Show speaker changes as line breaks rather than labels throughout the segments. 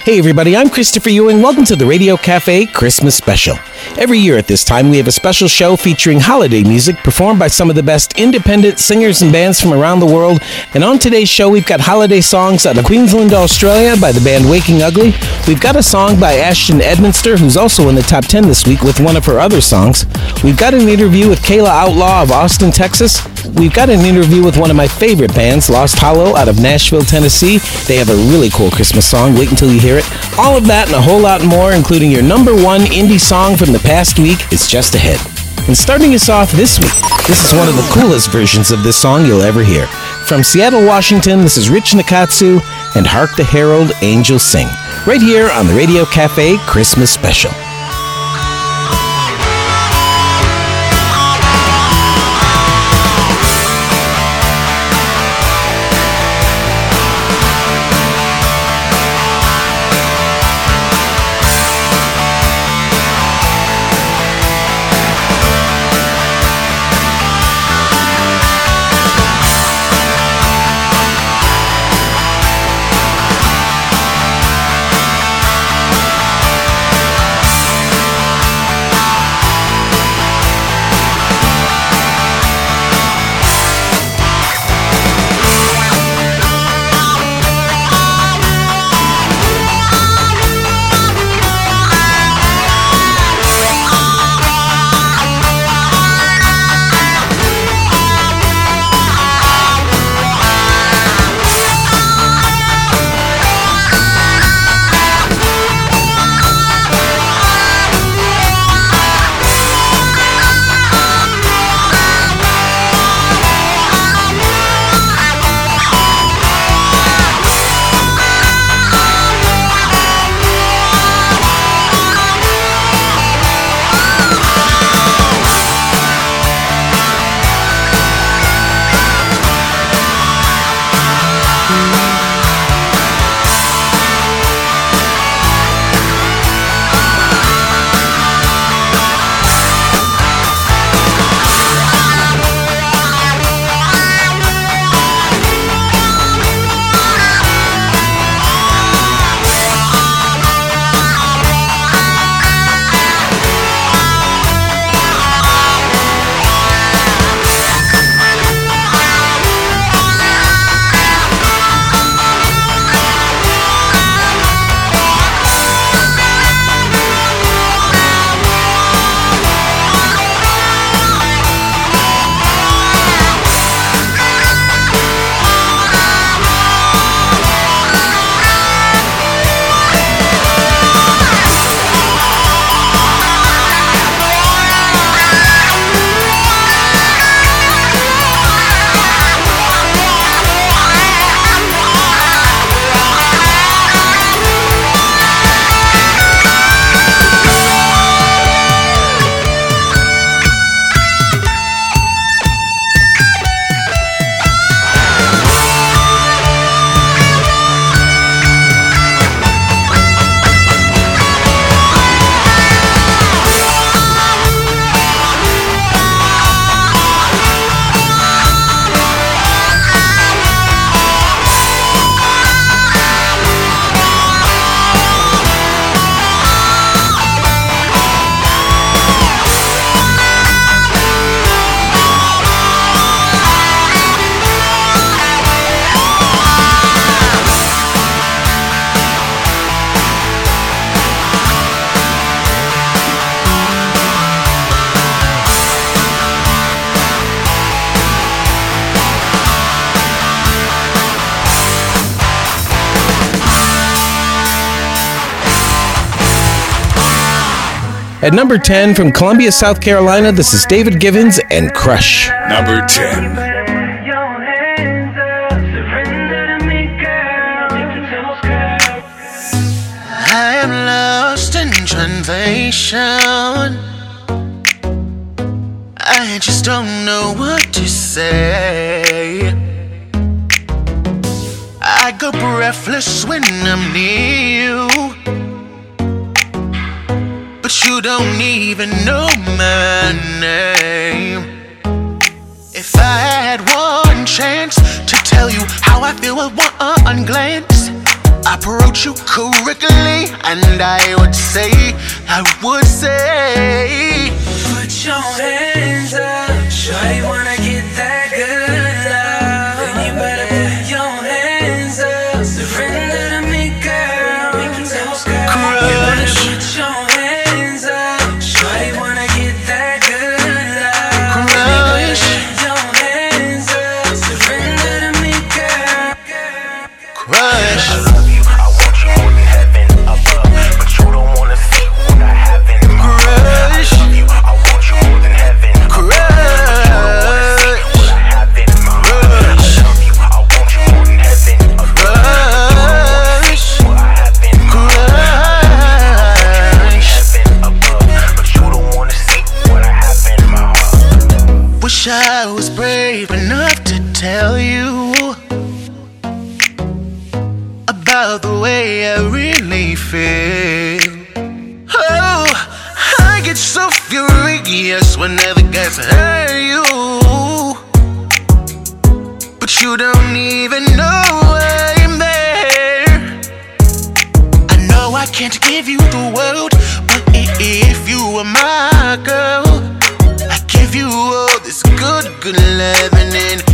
Hey everybody, I'm Christopher Ewing. Welcome to the Radio Cafe Christmas Special. Every year at this time, we have a special show featuring holiday music performed by some of the best independent singers and bands from around the world. And on today's show, we've got holiday songs out of Queensland, Australia by the band Waking Ugly. We've got a song by Ashton Edminster, who's also in the top 10 this week with one of her other songs. We've got an interview with Kayla Outlaw of Austin, Texas. We've got an interview with one of my favorite bands, Lost Hollow, out of Nashville, Tennessee. They have a really cool Christmas song. Wait until you hear it. All of that and a whole lot more, including your number one indie song from the past week, is just ahead. And starting us off this week, this is one of the coolest versions of this song you'll ever hear. From Seattle, Washington, this is Rich Nakatsu and Hark the Herald Angels Sing, right here on the Radio Cafe Christmas Special. At number 10 from Columbia, South Carolina, this is David Givens and Crush.
Number 10.
I am lost in translation. I just don't know what to say. I go breathless when I'm near you but you don't even know my name. If I had one chance to tell you how I feel with one glance, I approach you correctly, and I would say, I would say,
Put your hands up, sure you wanna.
I
was brave enough to tell you about the way I really feel. Oh, I get so furious whenever guys hurt you, but you don't even know I'm there. I know I can't give you the world, but if you were my girl, I'd give you all good loving in.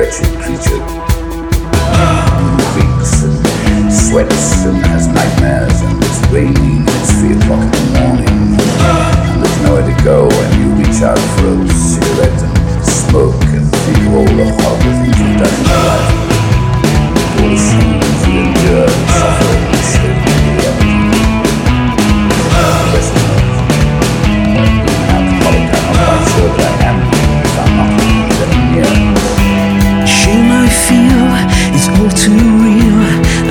Wretched creature. Who reeks and sweats and has nightmares and it's raining and it's three o'clock in the morning. And there's nowhere to go and you reach out for a cigarette and smoke and think of all the horrible things you've done in your life. All the sins you endure and suffer and shit you ever Listen, I'm quite sure that I am
feel is all too real.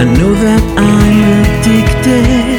I know that I'm addicted.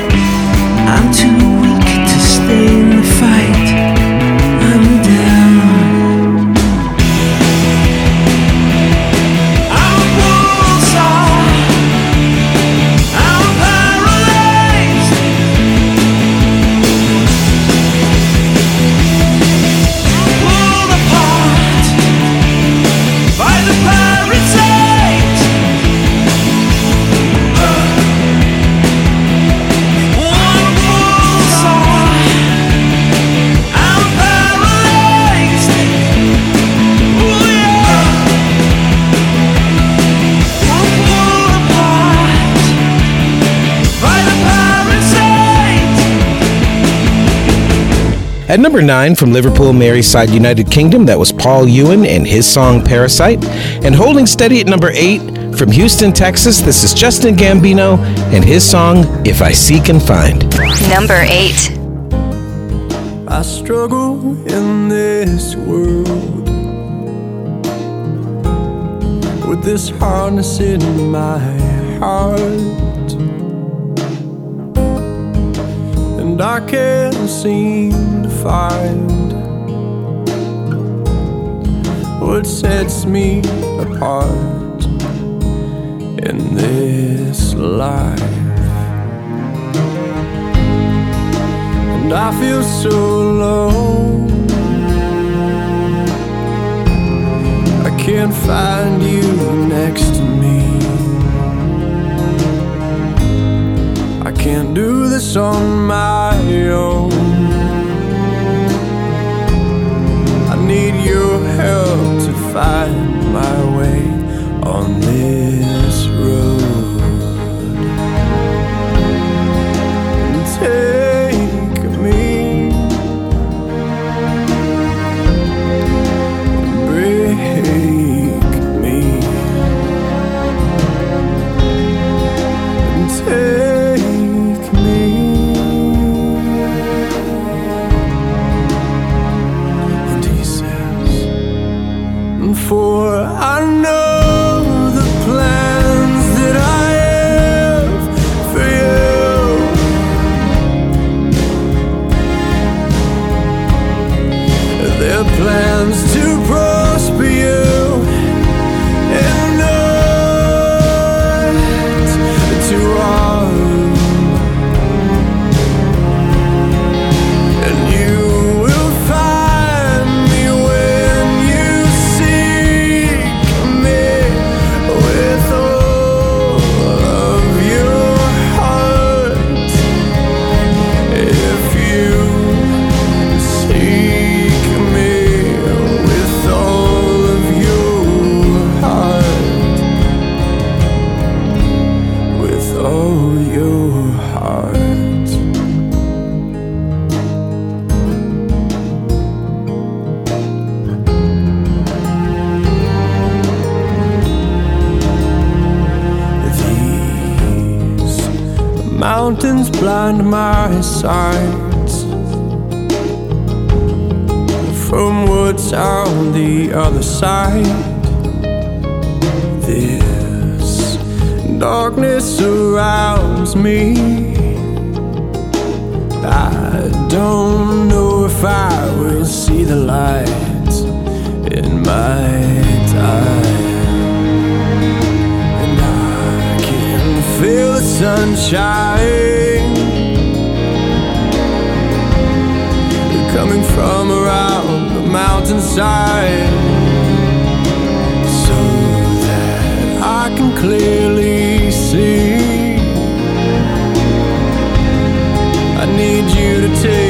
At number nine from Liverpool, Merseyside, United Kingdom, that was Paul Ewan and his song Parasite. And holding steady at number eight from Houston, Texas, this is Justin Gambino and his song If I Seek and Find.
Number 8.
I struggle in this world with this hardness in my heart, and I can't seem to find what sets me apart in this life. and I feel so alone. I can't find you next to me. I can't do this on my own. Help to find my way on this blind my sight from what's on the other side. This darkness surrounds me. I don't know if I will see the light in my time. And I can feel the sunshine coming from around the mountainside so that I can clearly see.
I need you to take.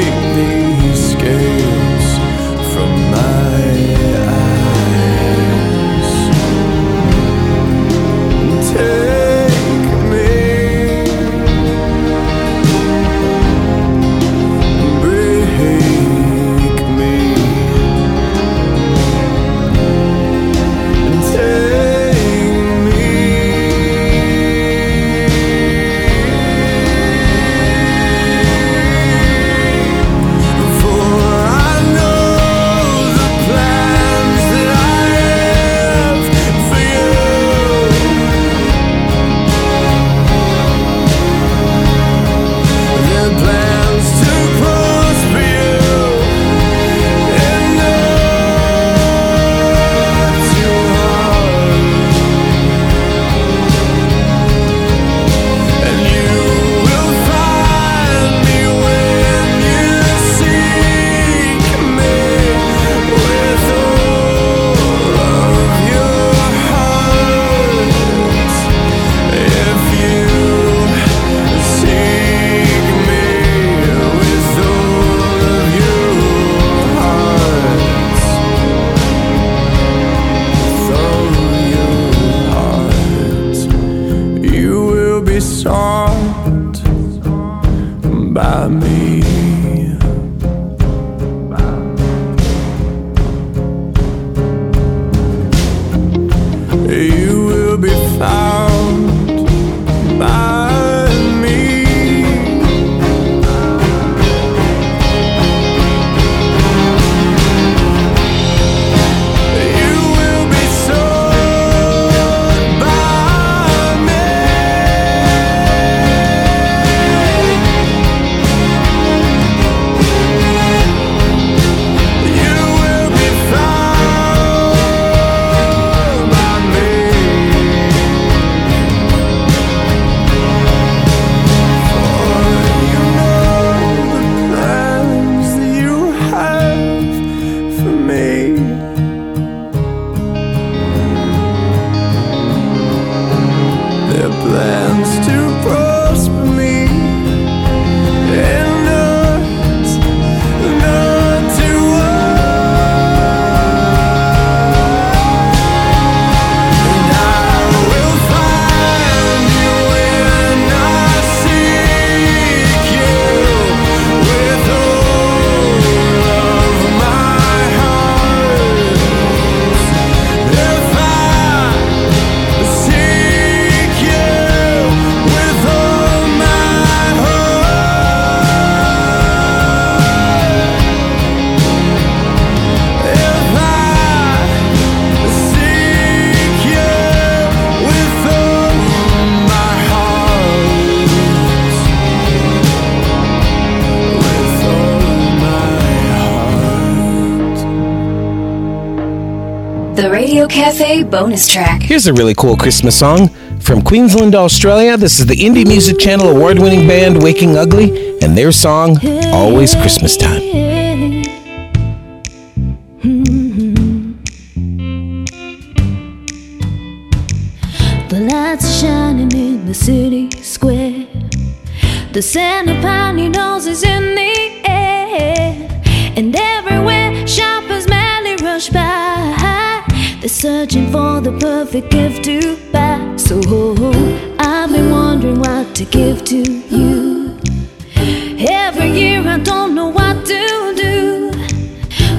Bonus track.
Here's a really cool Christmas song from Queensland, Australia. This is the Indie Music Channel award winning band Waking Ugly and their song, Always Christmas Time.
The lights are shining in the city square. The scent of piney noses in searching for the perfect gift to buy. So I've been wondering what to give to you. Every year I don't know what to do.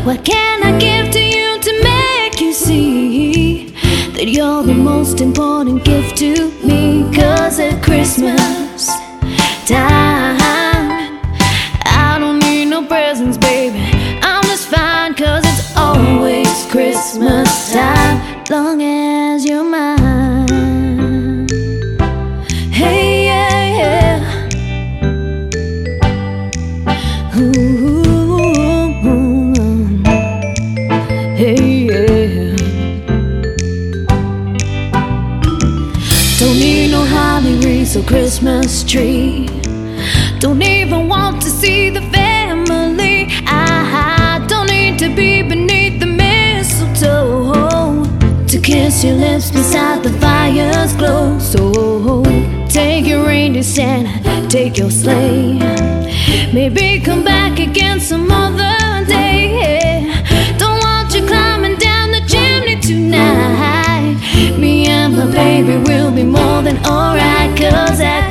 What can I give to you to make you see that you're the most important gift to me? Cause at Christmas time, I don't need no presents, baby. I'm just fine, cause it's always Christmas time, long as you're mine. Hey, yeah, yeah. Ooh, ooh, ooh. hey, yeah. Don't need no holly wreaths or Christmas tree. Lips beside the fire's glow. So take your reindeer Santa, take your sleigh. Maybe come back again some other day. Don't want you climbing down the chimney tonight. Me and my baby will be more than alright. Cause at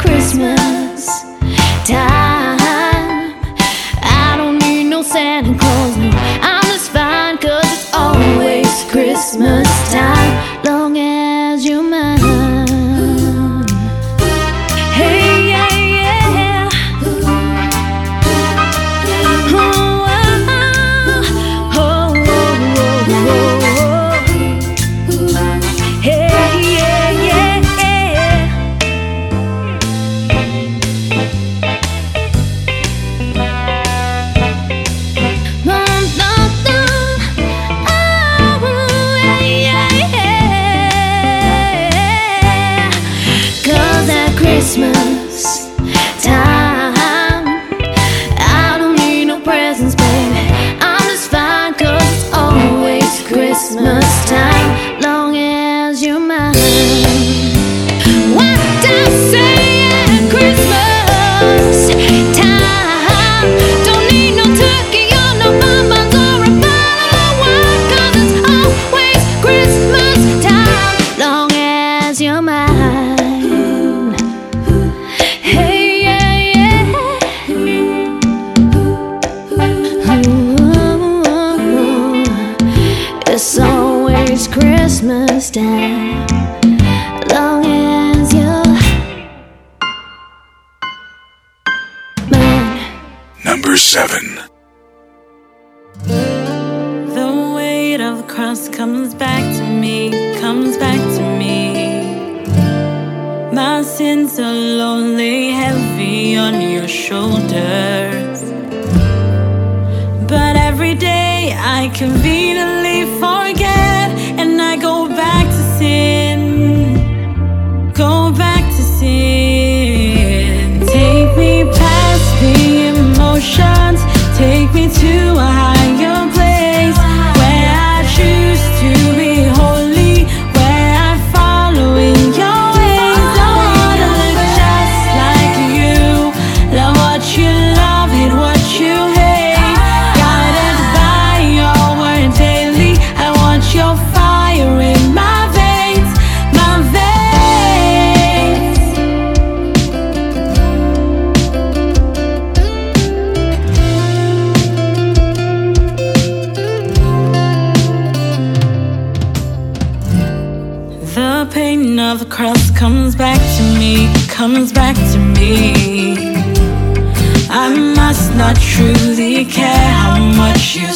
comes back to me. I must not truly care how much you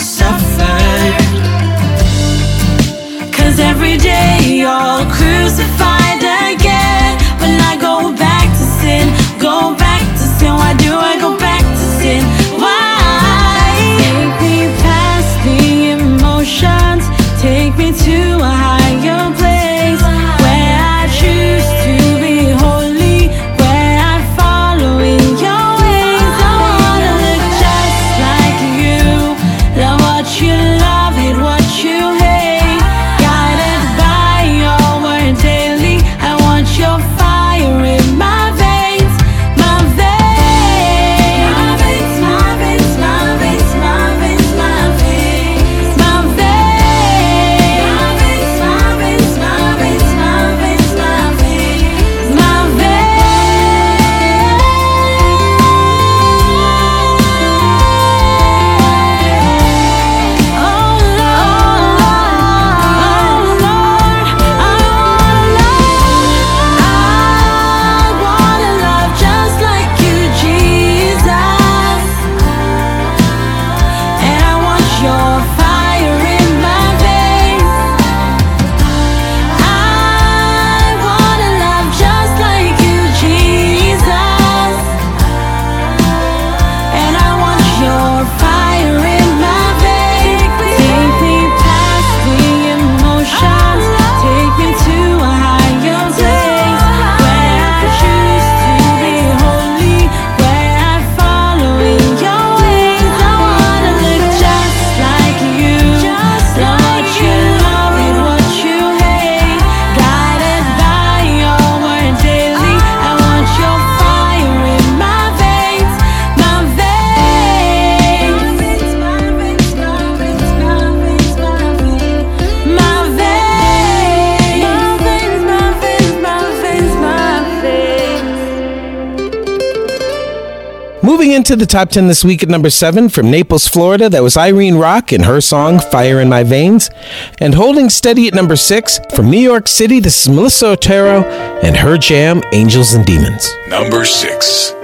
the
top 10 this week at number 7 from Naples, Florida. That was Irene Rock and her song Fire in My Veins. And holding steady at number 6 from New York City, this is Melissa Otero and her jam Angels and Demons.
Number
6.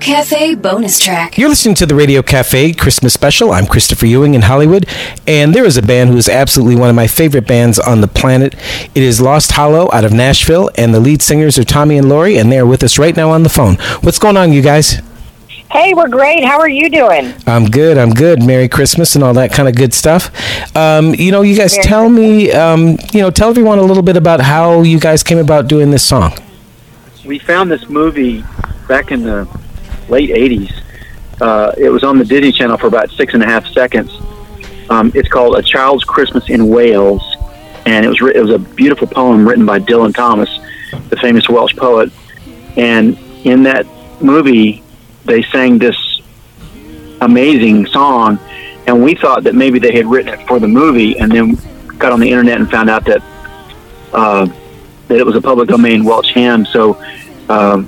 Cafe bonus track.
You're listening to the Radio Cafe Christmas special. I'm Christopher Ewing in Hollywood, and there is a band who is absolutely one of my favorite bands on the planet. It is Lost Hollow out of Nashville, and the lead singers are Tommy and Lori, and they are with us right now on the phone. What's going on, you guys?
Hey, we're great. How are you doing?
I'm good. I'm good. Merry Christmas and all that kind of good stuff. Um, you know, you guys
Merry
tell me, um, you know, tell everyone a little bit about how you guys came about doing this song.
we found this movie back in the late 80s. Uh, it was on the Disney Channel for about six and a half seconds. Um, it's called A Child's Christmas in Wales, and it was it was a beautiful poem written by Dylan Thomas, the famous Welsh poet. And in that movie, they sang this amazing song, and we thought that maybe they had written it for the movie, and then got on the internet and found out that uh, that it was a public domain Welsh hymn. So, um,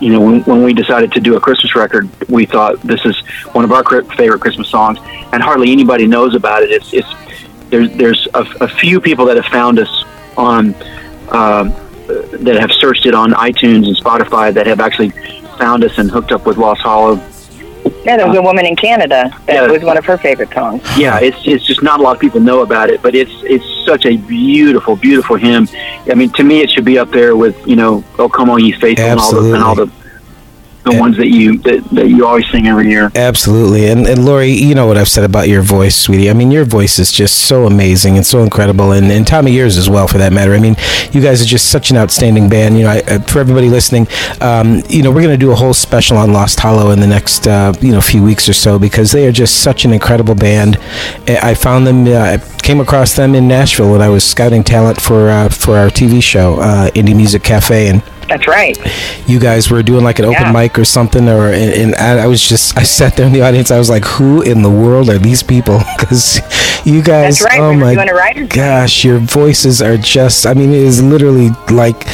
you know, when, when we decided to do a Christmas record, we thought this is one of our favorite Christmas songs, and hardly anybody knows about it. It's, it's there's there's a, a few people that have found us on um, that have searched it on iTunes and Spotify that have actually found us and hooked up with Lost Hollow,
Yeah, there was uh, a woman in Canada that
Yeah.
was one of her favorite songs.
Yeah, it's it's just not a lot of people know about it, but it's it's such a beautiful, beautiful hymn. I mean, to me, it should be up there with you know, "Oh Come All Ye Faithful" and all the and all the the ones that you that, that you always sing every year.
Absolutely. And, and Lori, you know what I've said about your voice, sweetie. I mean, your voice is just so amazing and so incredible. And, and Tommy, yours as well, for that matter. I mean, you guys are just such an outstanding band. You know, I, uh, for everybody listening, um, you know, we're going to do a whole special on Lost Hollow in the next, uh, you know, few weeks or so because they are just such an incredible band. I I found them, uh, I came across them in Nashville when I was scouting talent for, uh, for our TV show, uh, Indie Music Cafe. And
That's right.
you guys were doing like an open
Yeah.
mic or something or and, and I, I was just i sat there in the audience. I was like who in the world are these people? Because you guys
right.
oh
we
my
doing a writer's
gosh your voices are just i mean it is literally like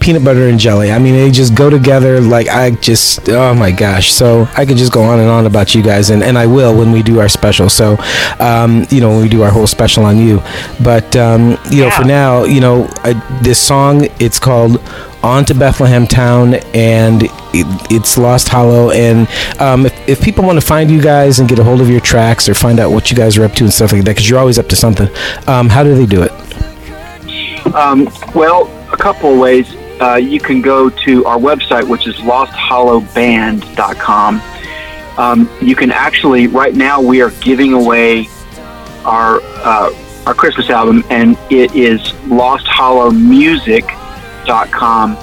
peanut butter and jelly. I mean they just go together. Like i just oh my gosh. So i could just go on and on about you guys and, and i will when we do our special. So um, you know when we do our whole special on you. But um, you know for now you know I, this song it's called on to Bethlehem Town, and it, it's Lost Hollow. And um, if, if people want to find you guys and get a hold of your tracks or find out what you guys are up to and stuff like that, because you're always up to something, um, how do they do it?
Um, well, a couple of ways. Uh, you can go to our website, which is losthollowband.com. Um, you can actually, right now, we are giving away our uh, our Christmas album, and it is losthollowmusic.com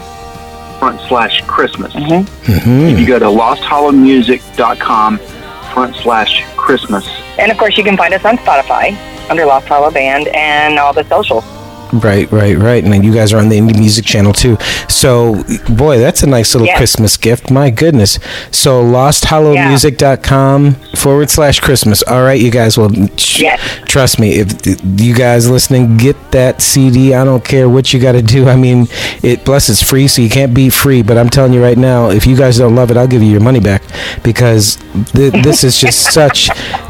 front slash Christmas. Mm-hmm. Mm-hmm. If you go to losthollowmusic.com front slash Christmas.
And of course, you can find us on Spotify under Lost Hollow Band and all the socials.
Right, right, right. And then you guys are on the indie music channel too. So, boy, that's a nice little
Yeah.
Christmas gift. My goodness. So, losthollowmusic.com forward slash Christmas. All right, you guys. Well, sh- trust me, if if you guys listening, get that CD. I don't care what you got to do. I mean, it plus it's free, so you can't beat free. But I'm telling you right now, if you guys don't love it, I'll give you your money back because th- this is just such.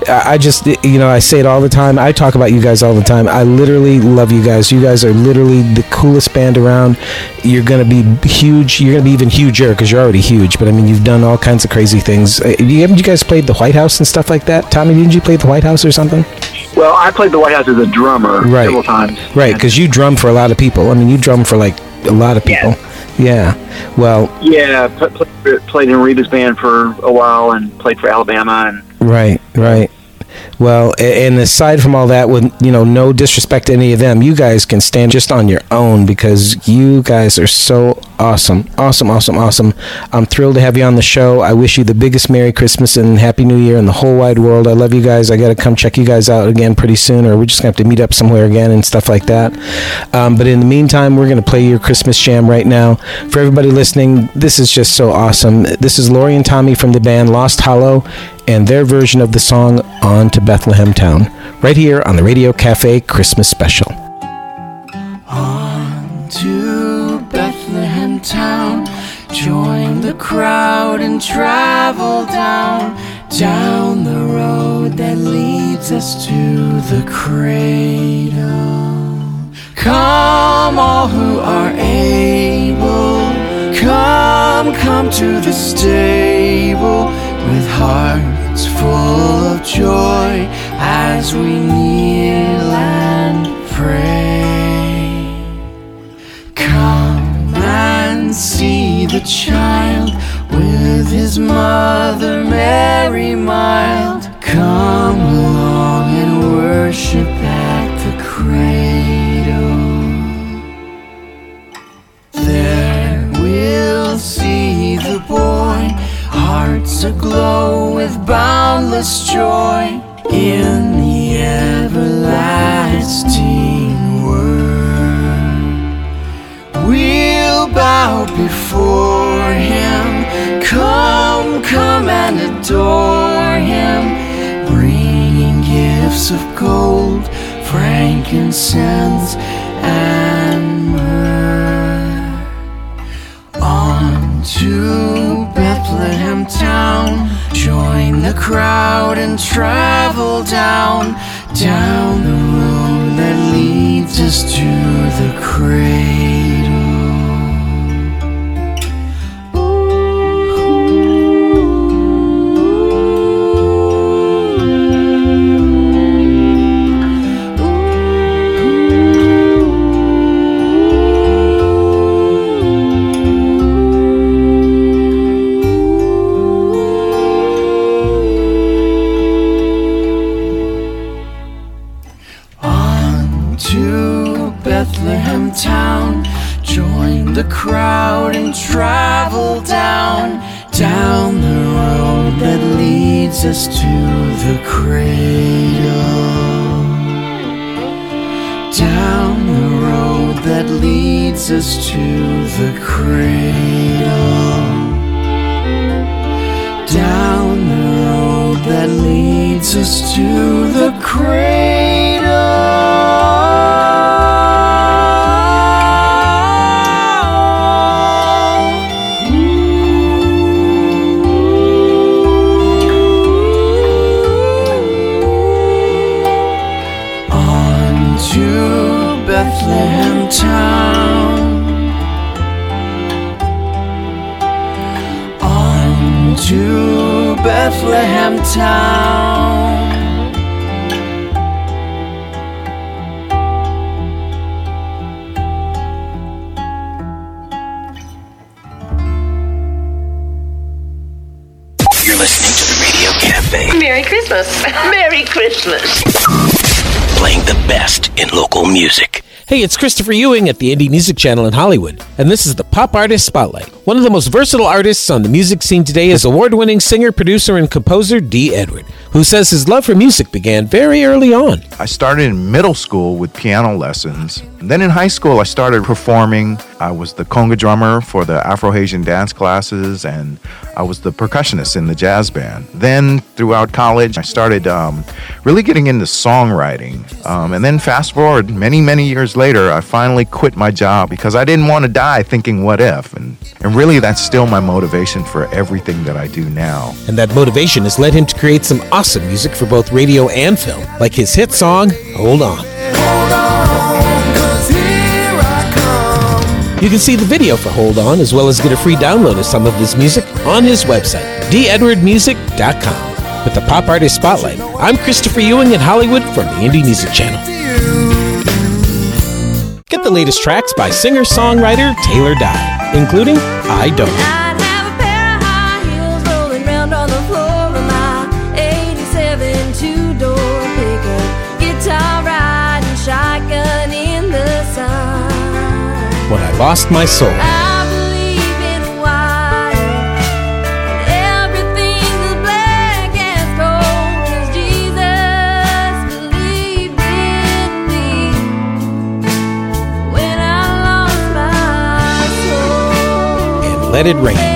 I just, you know, I say it all the time. I talk about you guys all the time. I literally love you guys. You guys are literally the coolest band around. You're gonna be huge. You're gonna be even huger because you're already huge. But I mean, you've done all kinds of crazy things. Uh, you- Haven't you guys played the White House and stuff like that? Tommy, didn't you play the White House or something?
Well, I played the White House as a drummer
Right.
several times.
Right, because you drum for a lot of people. I mean, you drum for like a lot of people. Yeah. Yeah. Well,
Yeah, pl- pl- played in Reba's band for a while and played for Alabama and
Right, right. Well, and aside from all that, with you know, no disrespect to any of them, you guys can stand just on your own because you guys are so awesome, awesome, awesome, awesome. I'm thrilled to have you on the show. I wish you the biggest Merry Christmas and Happy New Year in the whole wide world. I love you guys. I got to come check you guys out again pretty soon, or we're just gonna have to meet up somewhere again and stuff like that. Um, but in the meantime, we're gonna play your Christmas jam right now. For everybody listening, this is just so awesome. This is Lori and Tommy from the band Lost Hollow and their version of the song On to Bethlehem Town, right here on the Radio Cafe Christmas Special.
On to Bethlehem town. Join the crowd and travel down, down the road that leads us to the cradle. Come, all who are able, come, come to the stable with hearts full of joy as we kneel and pray. Come and see the child with his mother Mary mild. Come along and worship at the cradle. There we'll see the boy, hearts aglow with boundless joy in the everlasting word. We'll bow before him. Come, come and adore him. Bringing gifts of gold, frankincense, and myrrh. On to crowd and travel down, down the road that leads us to the cradle.
Us to the cradle. Down the road that leads us to the cradle. Down the road that leads us to the cradle. Bethlehem town.
You're listening to the Radio Cafe.
Merry Christmas. Merry Christmas.
Playing the best in local music.
Hey, it's Christopher Ewing at the Indie Music Channel in Hollywood, and this is the Pop Artist Spotlight. One of the most versatile artists on the music scene today is award winning singer, producer, and composer D. Edward, who says his love for music began very early on.
I started in middle school with piano lessons. Then in high school, I started performing. I was the conga drummer for the Afro Haitian dance classes, and I was the percussionist in the jazz band. Then throughout college, I started um, really getting into songwriting. Um, and then fast forward many, many years later, I finally quit my job because I didn't want to die thinking, what if? And, and really, that's still my motivation for everything that I do now.
And that motivation has led him to create some awesome music for both radio and film, like his hit song, Hold On. You can see the video for Hold On, as well as get a free download of some of his music on his website, dedwardmusic.com. With the Pop Artist Spotlight, I'm Christopher Ewing in Hollywood from the Indie Music Channel. Get the latest tracks by singer-songwriter Taylor Dye, including I Don't.
My
soul.
And
Let It Rain.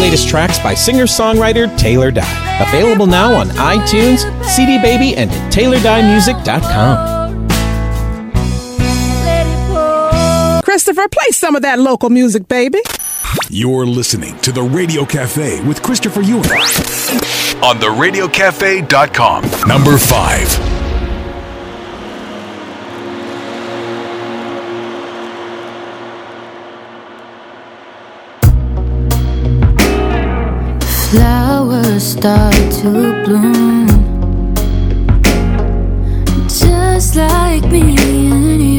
Latest tracks by singer-songwriter Taylor Dye. Available now on iTunes, CD Baby, and at TaylorDyeMusic.com.
Christopher, play some of that local music, baby.
You're listening to the Radio Cafe with Christopher Ewing
On the radiocafe.com.
Number five.
Start to bloom. Just like me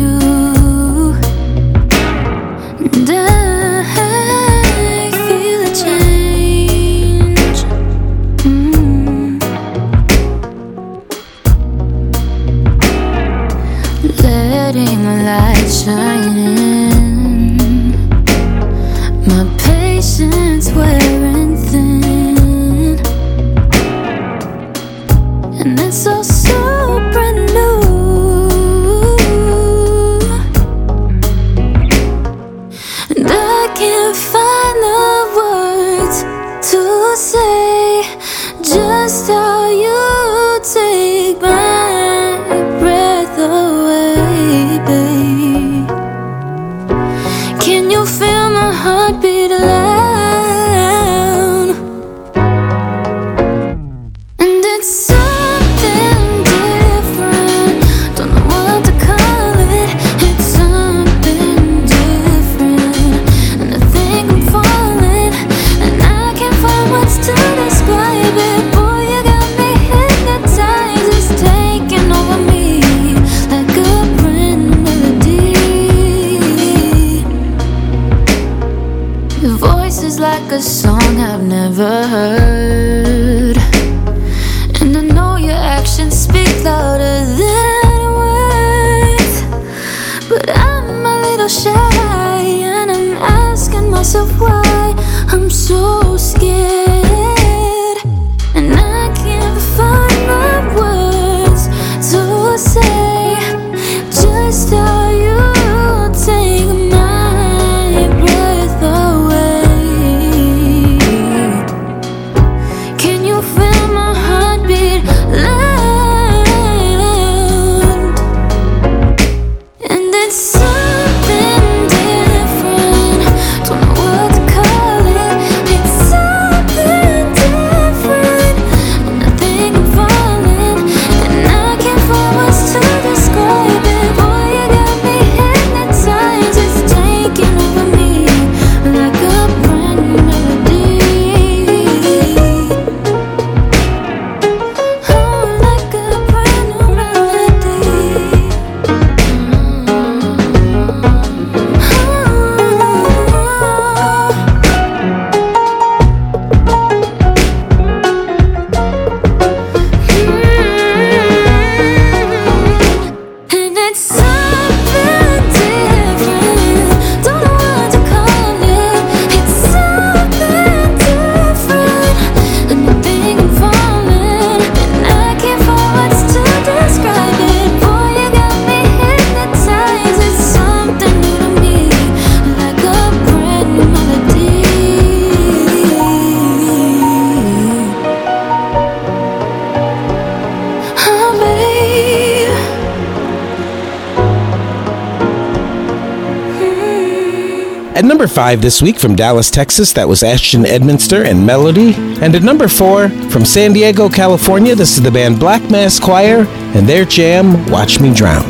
This week from Dallas, Texas, that was Ashton Edminster and Melody. And at number four, from San Diego, California, this is the band Black Mass Choir and their jam, Watch Me Drown.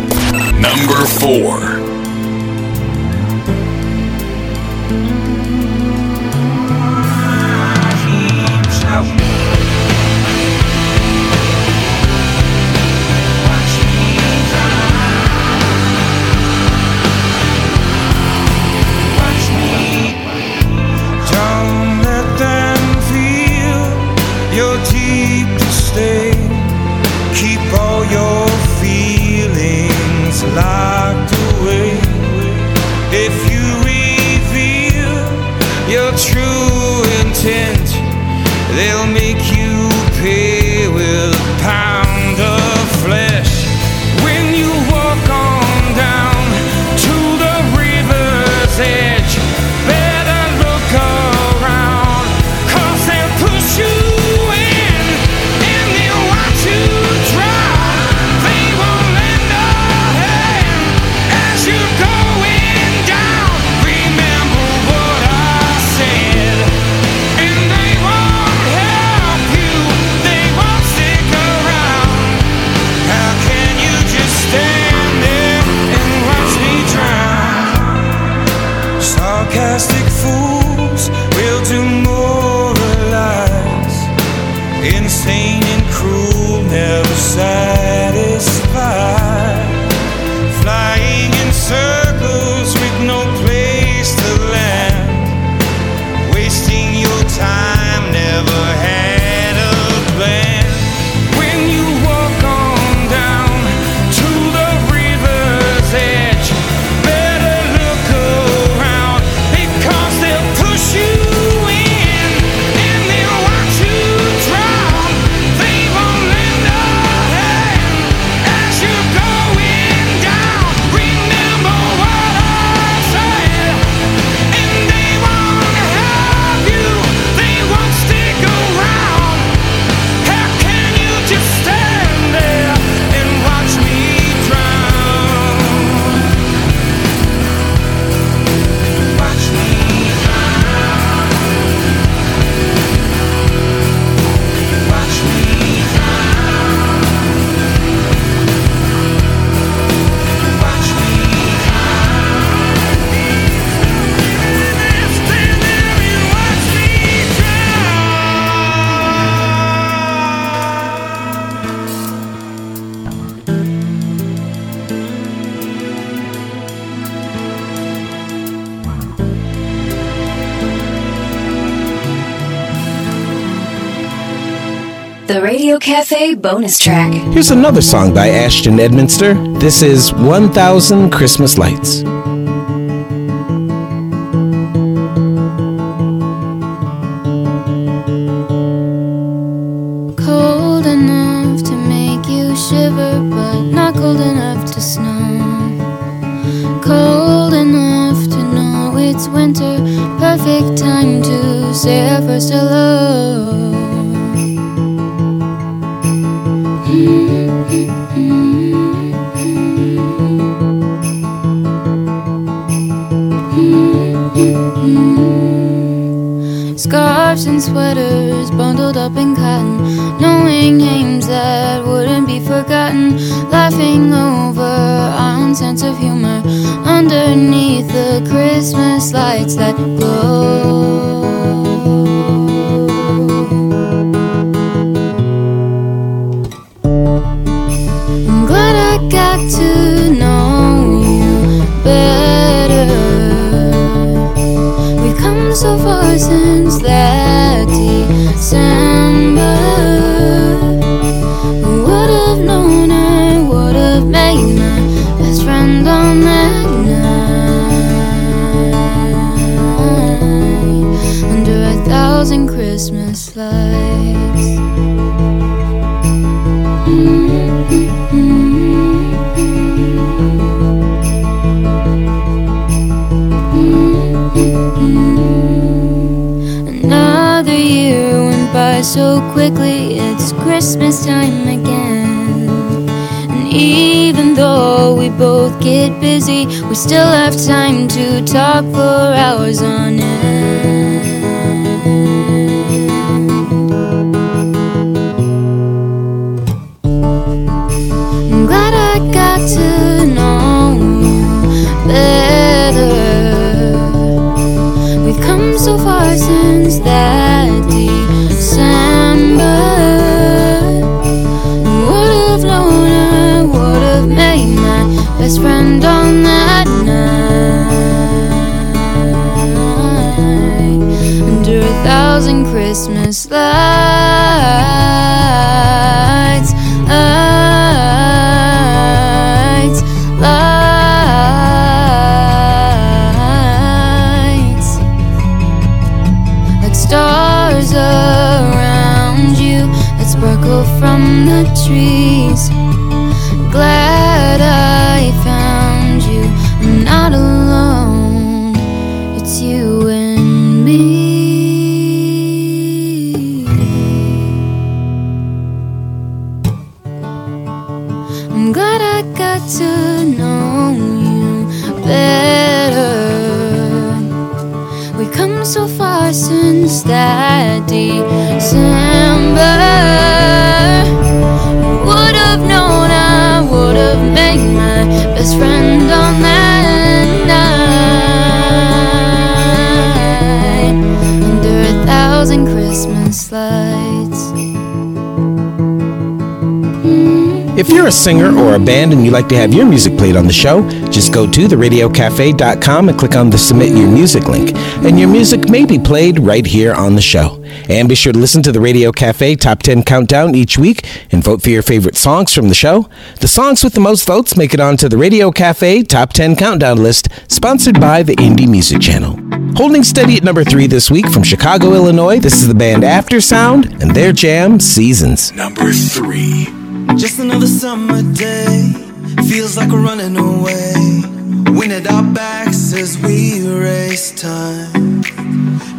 Number four.
Radio Cafe bonus track.
Here's another song by Ashton Edminster. This is 1000 Christmas Lights.
Quickly, it's Christmas time again. And even though we both get busy, we still have time to talk for hours on end. I'm glad I got to know you better. We've come so far since that best friend on that night under a thousand Christmas lights, lights, lights like stars around you that sparkle from the trees.
You're a singer or a band and you'd like to have your music played on the show, just go to theradiocafe.com and click on the Submit Your Music link, and your music may be played right here on the show. And be sure to listen to the Radio Cafe Top 10 Countdown each week and vote for your favorite songs from the show. The songs with the most votes make it onto the Radio Cafe Top 10 Countdown list, sponsored by the Indie Music Channel. Holding steady at number three this week from Chicago, Illinois, this is the band After Sound and their jam Seasons.
Number three.
Just another summer day. Feels like we're running away. Wind at our backs as we race time.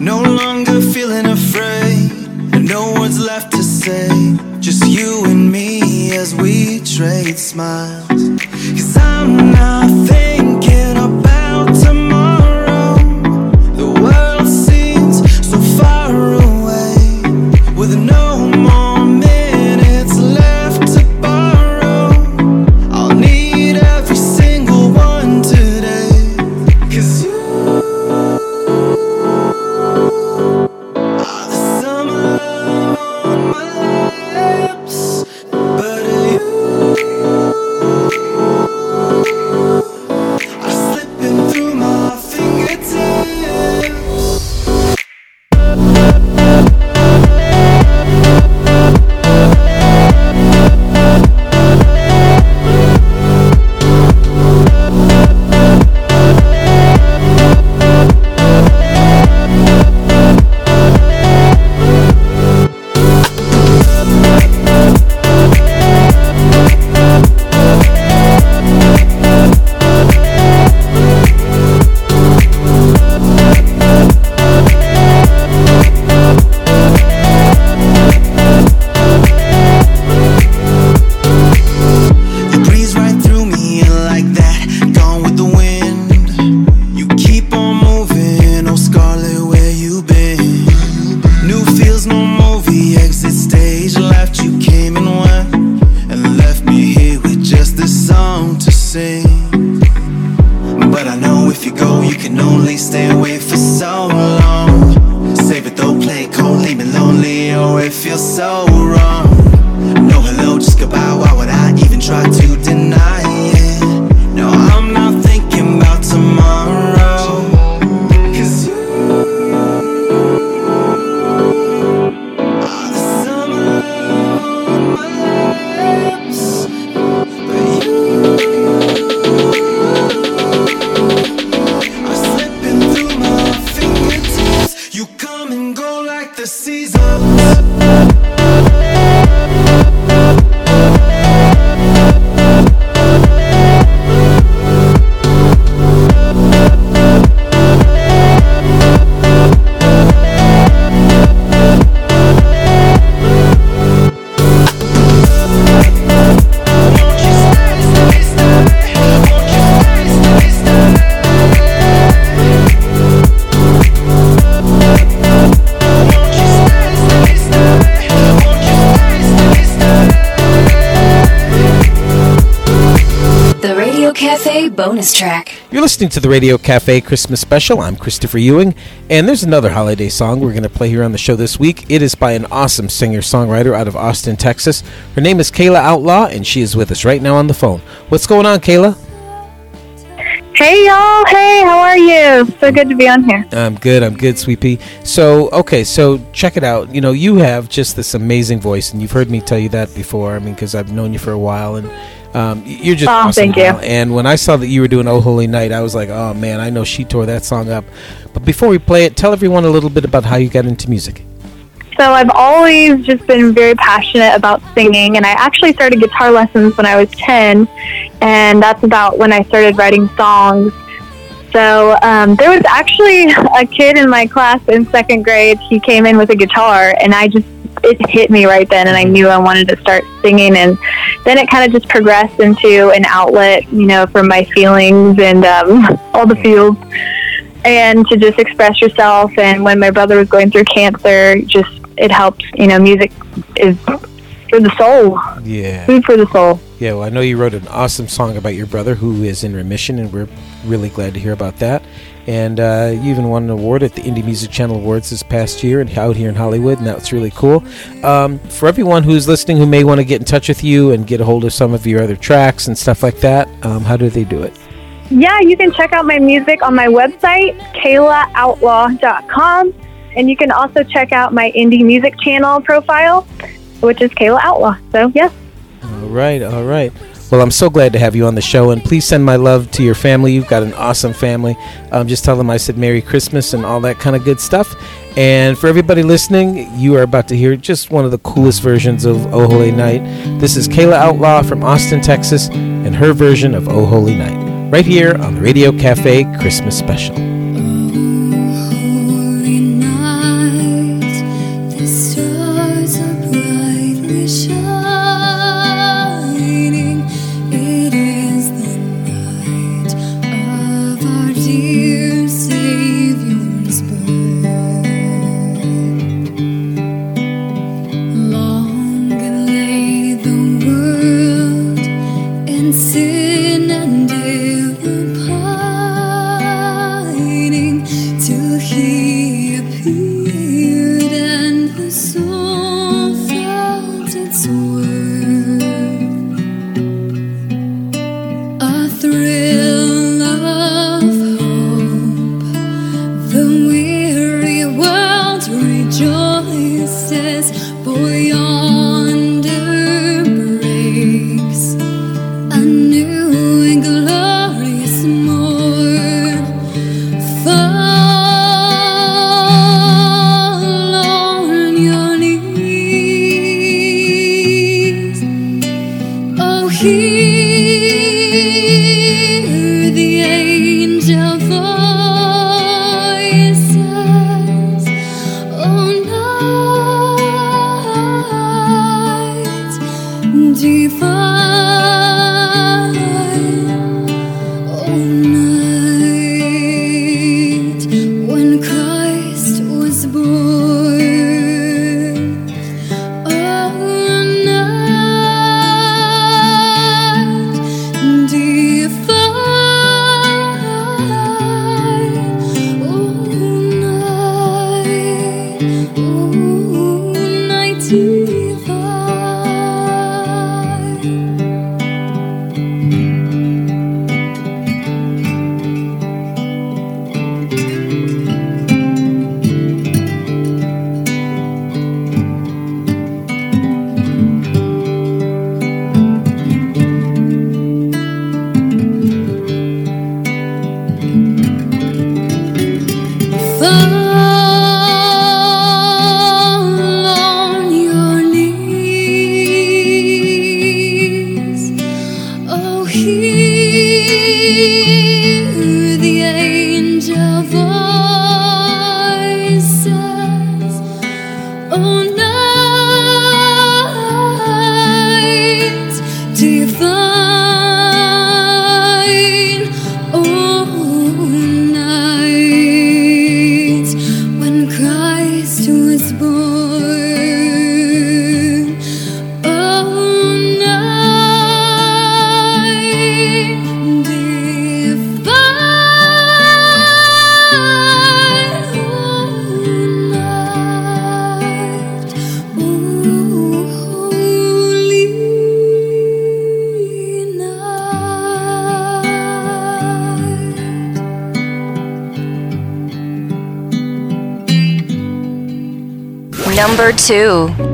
No longer feeling afraid. And no words left to say. Just you and me as we trade smiles. Cause I'm not thinking
listening to the Radio Cafe Christmas Special. I'm Christopher Ewing, and there's another holiday song we're going to play here on the show this week. It is by an awesome singer songwriter out of Austin, Texas. Her name is Kayla Outlaw, and she is with us right now on the phone. What's going on, Kayla?
Hey y'all, hey, how are you? So good to be on here.
I'm good. I'm good, sweetie. So, okay, so check it out. You know, you have just this amazing voice, and you've heard me tell you that before. I mean, because I've known you for a while, and um, you're just
Oh,
awesome.
thank you.
And when I saw that you were doing "Oh Holy Night," I was like, "Oh man, I know she tore that song up." But before we play it, tell everyone a little bit about how you got into music.
So I've always just been very passionate about singing, and I actually started guitar lessons when I was 10, and that's about when I started writing songs. So um, there was actually a kid in my class in second grade. He came in with a guitar, and I just it hit me right then, and I knew I wanted to start singing. And then it kind of just progressed into an outlet, you know, for my feelings and um, all the feels, and to just express yourself. And when my brother was going through cancer, just it helped. You know, music is for the soul,
Yeah.
food for the soul.
Yeah, well, I know you wrote an awesome song about your brother who is in remission, and we're really glad to hear about that. And uh, you even won an award at the Indie Music Channel Awards this past year and out here in Hollywood, and that's really cool. Um, for everyone who's listening who may want to get in touch with you and get a hold of some of your other tracks and stuff like that, um, how do they do it?
Yeah, you can check out my music on my website, KaylaOutlaw.com. And you can also check out my indie music channel profile, which is Kayla Outlaw. So, yes.
All right, all right. Well, I'm so glad to have you on the show, and please send my love to your family. You've got an awesome family. Um, just tell them I said Merry Christmas and all that kind of good stuff. And for everybody listening, you are about to hear just one of the coolest versions of Oh Holy Night. This is Kayla Outlaw from Austin, Texas, and her version of Oh Holy Night, right here on the Radio Cafe Christmas Special.
A
too.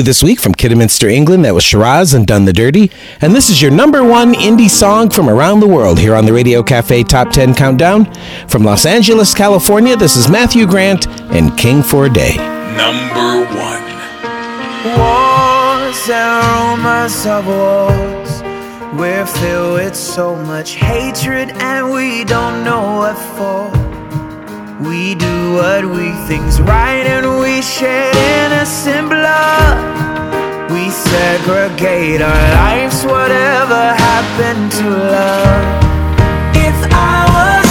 this week from Kidderminster, England. That was Shiraz and Done the Dirty. And this is your number one indie song from around the world here on the Radio Cafe Top 10 Countdown. From Los Angeles, California, this is Matthew Grant and King for a Day.
Number one.
Wars and rumors of wars. We're filled with so much hatred and we don't know what for. We do what we think's right and we shed innocent blood. We segregate our lives, whatever happened to love. It's our.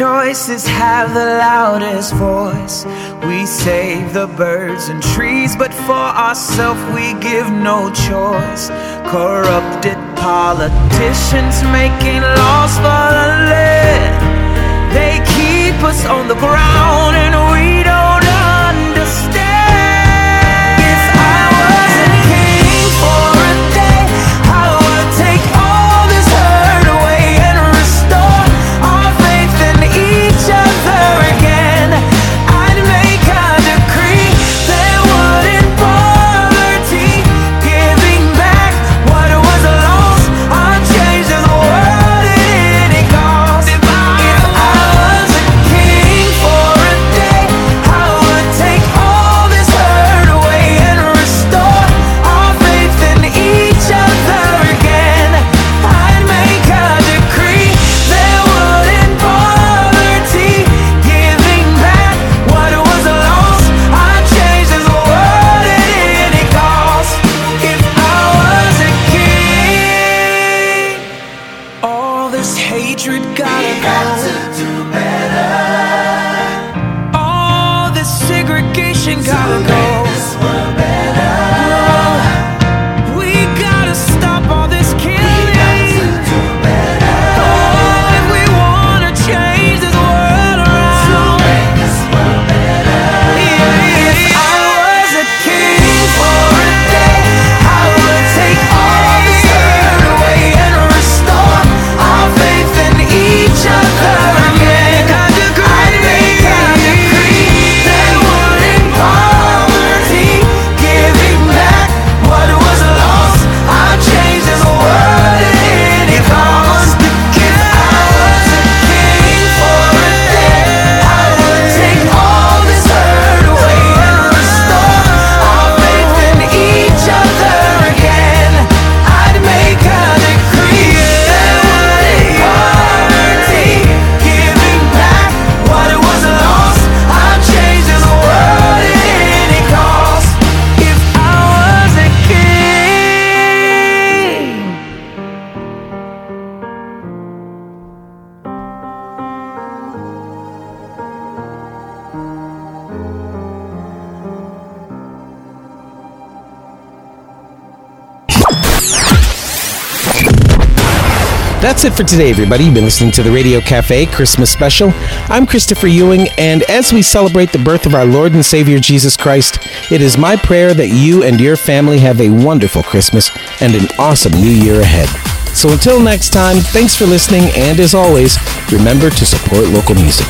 choices have the loudest voice. We save the birds and trees, but for ourselves we give no choice. Corrupted politicians making laws for the lid. They keep us on the ground and we don't understand.
That's it for today, everybody. You've been listening to the Radio Cafe Christmas Special. I'm Christopher Ewing, and as we celebrate the birth of our Lord and Savior Jesus Christ, it is my prayer that you and your family have a wonderful Christmas and an awesome new year ahead. So until next time, thanks for listening, and as always, remember to support local music.